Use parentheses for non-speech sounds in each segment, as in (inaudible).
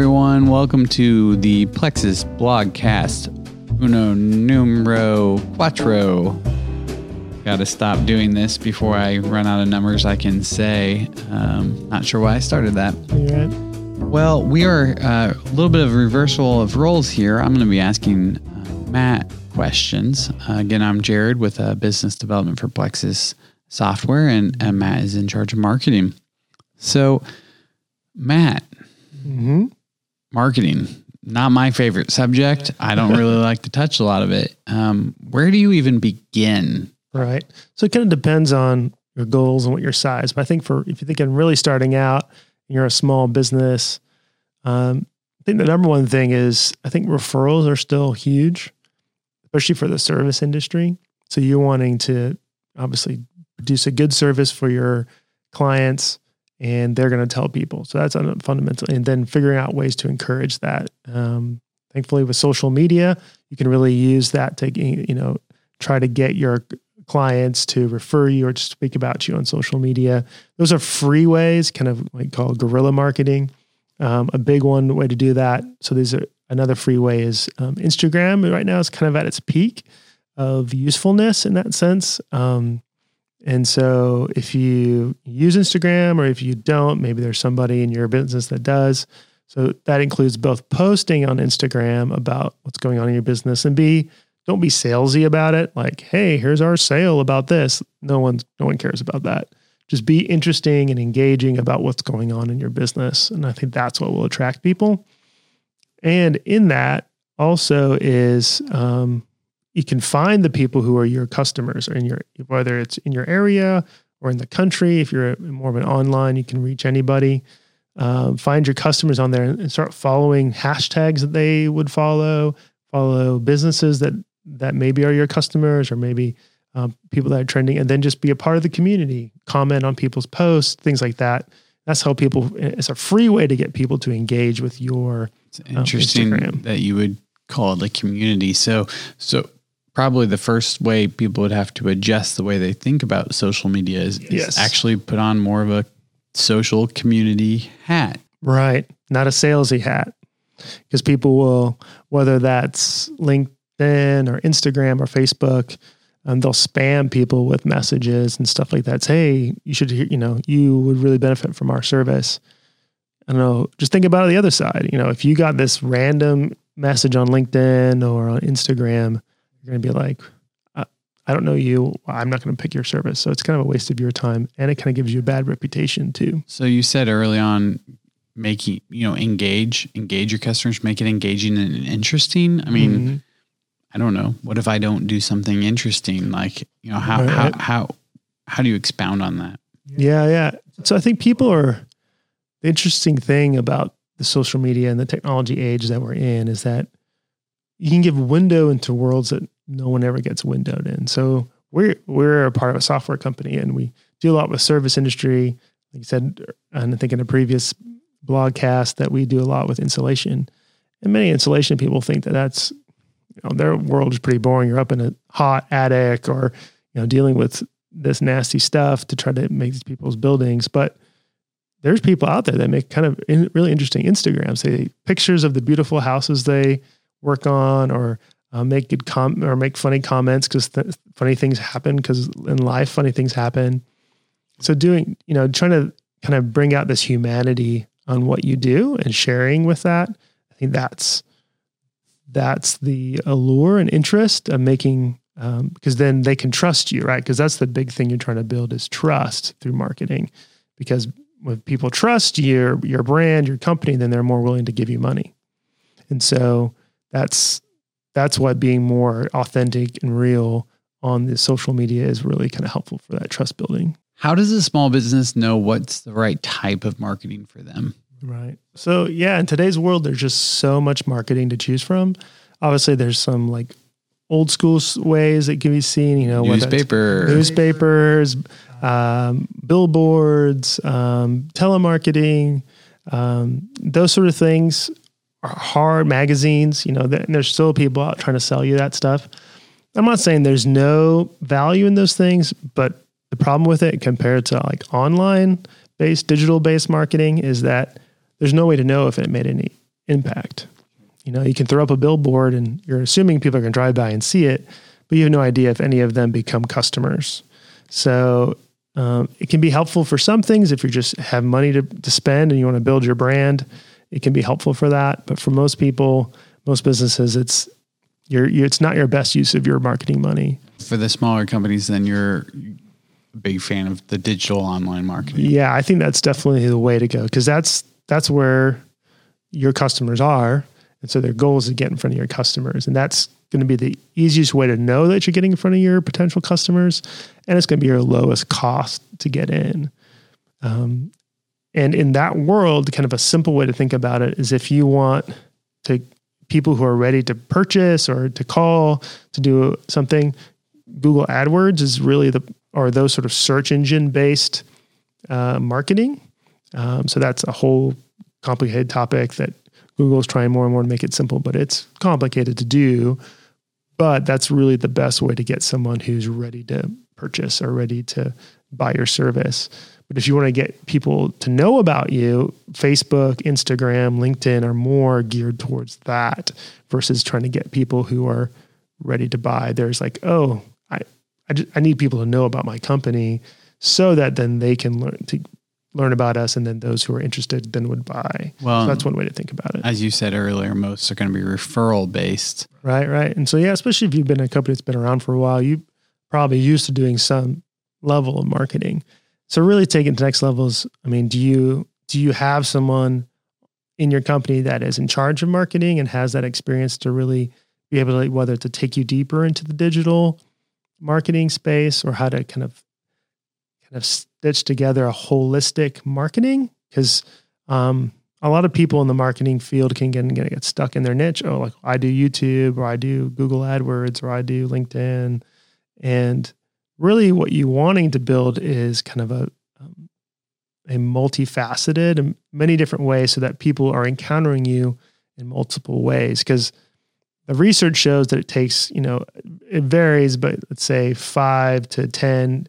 everyone. Welcome to the Plexus Blogcast. Uno numero cuatro. Got to stop doing this before I run out of numbers I can say. Um, not sure why I started that. You're right. Well, we are uh, a little bit of a reversal of roles here. I'm going to be asking uh, Matt questions. Uh, again, I'm Jared with uh, business development for Plexus Software, and, and Matt is in charge of marketing. So, Matt, hmm marketing, not my favorite subject. I don't really (laughs) like to touch a lot of it. Um, where do you even begin? Right. So it kind of depends on your goals and what your size. But I think for if you're thinking really starting out, and you're a small business. Um, I think the number one thing is I think referrals are still huge, especially for the service industry. So you're wanting to obviously produce a good service for your clients, and they're going to tell people. So that's fundamental. And then figuring out ways to encourage that. Um, thankfully, with social media, you can really use that to you know try to get your clients to refer you or to speak about you on social media. Those are free ways, kind of like called guerrilla marketing. Um, a big one way to do that. So these are another free way is um, Instagram. Right now, it's kind of at its peak of usefulness in that sense. Um, and so if you use Instagram or if you don't, maybe there's somebody in your business that does. So that includes both posting on Instagram about what's going on in your business and B, don't be salesy about it. Like, hey, here's our sale about this. No one, no one cares about that. Just be interesting and engaging about what's going on in your business. And I think that's what will attract people. And in that also is um, you can find the people who are your customers or in your whether it's in your area or in the country. If you're more of an online, you can reach anybody. Um, find your customers on there and start following hashtags that they would follow. Follow businesses that that maybe are your customers or maybe um, people that are trending, and then just be a part of the community. Comment on people's posts, things like that. That's how people. It's a free way to get people to engage with your. It's interesting Instagram. that you would call it a community. So, so probably the first way people would have to adjust the way they think about social media is, is Yes. actually put on more of a social community hat. Right. Not a salesy hat. Because people will, whether that's LinkedIn or Instagram or Facebook, um, they'll spam people with messages and stuff like that. Say, hey, you should hear, you know, you would really benefit from our service. I don't know. Just think about it the other side. You know, if you got this random message on LinkedIn or on Instagram, you're going to be like, I, I don't know you. I'm not going to pick your service. So it's kind of a waste of your time. And it kind of gives you a bad reputation too. So you said early on, making you know engage engage your customers, make it engaging and interesting. I mean, Mhm. I don't know. What if I don't do something interesting? Like you know how Right, how how how do you expound on that? Yeah, yeah. So I think people are the interesting thing about the social media and the technology age that we're in is that you can give window into worlds that no one ever gets windowed in. So we're we're a part of a software company and we do a lot with service industry. Like you said, and I think in a previous blogcast that we do a lot with insulation. And many insulation people think that that's you know, their world is pretty boring. You're up in a hot attic or you know dealing with this nasty stuff to try to make these people's buildings. But there's people out there that make kind of in, really interesting Instagrams. They pictures of the beautiful houses they work on, or uh, make good com or make funny comments because th- funny things happen. Because in life, funny things happen. So doing, you know, trying to kind of bring out this humanity on what you do and sharing with that. I think that's that's the allure and interest of making um, because then they can trust you, right? Because that's the big thing you're trying to build is trust through marketing. Because when people trust your your brand, your company, then they're more willing to give you money. And so that's that's what being more authentic and real on the social media is really kind of helpful for that trust building. How does a small business know what's the right type of marketing for them? Right. So yeah, in today's world, there's just so much marketing to choose from. Obviously, there's some like old school ways that can be seen. You know, Newspaper. newspapers, um, billboards, um, telemarketing, um, those sort of things hard. Magazines, you know, there's still people out trying to sell you that stuff. I'm not saying there's no value in those things, but the problem with it compared to like online based, digital based marketing is that there's no way to know if it made any impact. You know, you can throw up a billboard and you're assuming people are going to drive by and see it, but you have no idea if any of them become customers. So um, it can be helpful for some things if you just have money to, to spend and you want to build your brand. It can be helpful for that, but for most people, most businesses, it's you're, you it's not your best use of your marketing money. For the smaller companies, then you're a big fan of the digital online marketing. Yeah, I think that's definitely the way to go because that's that's where your customers are, and so their goal is to get in front of your customers, and that's going to be the easiest way to know that you're getting in front of your potential customers, and it's going to be your lowest cost to get in. Um, and in that world, kind of a simple way to think about it is if you want to people who are ready to purchase or to call to do something, Google AdWords is really the or those sort of search engine based uh, marketing. Um, so that's a whole complicated topic that Google is trying more and more to make it simple, but it's complicated to do. But that's really the best way to get someone who's ready to purchase or ready to buy your service. But if you want to get people to know about you, Facebook, Instagram, LinkedIn are more geared towards that versus trying to get people who are ready to buy. There's like, oh, I, I, just, I need people to know about my company so that then they can learn to learn about us and then those who are interested then would buy. Well, so that's one way to think about it. As you said earlier, most are going to be referral based. Right, right. And so yeah, especially if you've been a company that's been around for a while, you probably used to doing some level of marketing. So really taking to next levels, I mean, do you do you have someone in your company that is in charge of marketing and has that experience to really be able to whether to take you deeper into the digital marketing space or how to kind of kind of stitch together a holistic marketing because um, a lot of people in the marketing field can get, get stuck in their niche. Oh, like I do YouTube or I do Google AdWords or I do LinkedIn. And really what you wanting to build is kind of a, um, a multifaceted and many different ways so that people are encountering you in multiple ways. Because the research shows that it takes, you know, it varies, but let's say five to 10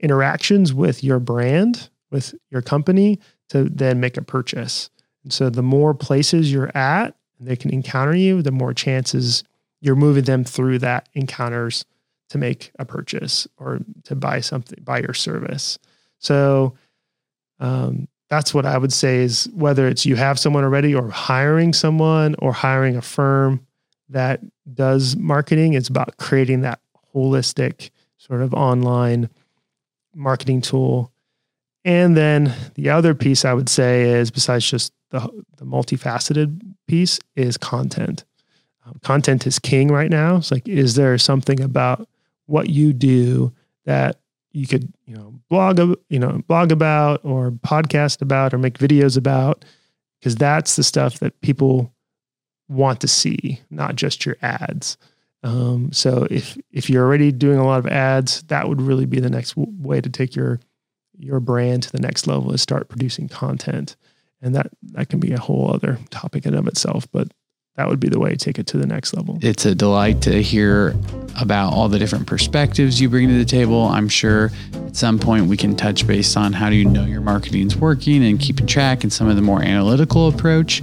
interactions with your brand, with your company to then make a purchase. And so the more places you're at and they can encounter you, the more chances you're moving them through that encounters to make a purchase or to buy something, buy your service. So um, that's what I would say is whether it's you have someone already or hiring someone or hiring a firm that does marketing, it's about creating that holistic sort of online marketing tool. And then the other piece I would say is, besides just the, the multifaceted piece, is content. Um, content is king right now. It's like, is there something about what you do that you could, you know, blog, you know, blog about or podcast about or make videos about? Because that's the stuff that people want to see, not just your ads. Um, so if if you're already doing a lot of ads, that would really be the next w- way to take your your brand to the next level is start producing content, and that that can be a whole other topic in of itself. But that would be the way to take it to the next level. It's a delight to hear about all the different perspectives you bring to the table. I'm sure at some point we can touch base on how do you know your marketing's working and keeping track and some of the more analytical approach.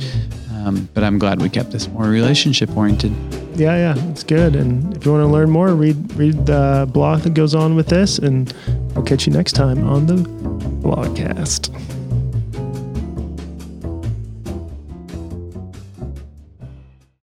Um, but I'm glad we kept this more relationship oriented. Yeah, yeah, it's good. And if you want to learn more, read read the blog that goes on with this, and I'll catch you next time on the blogcast.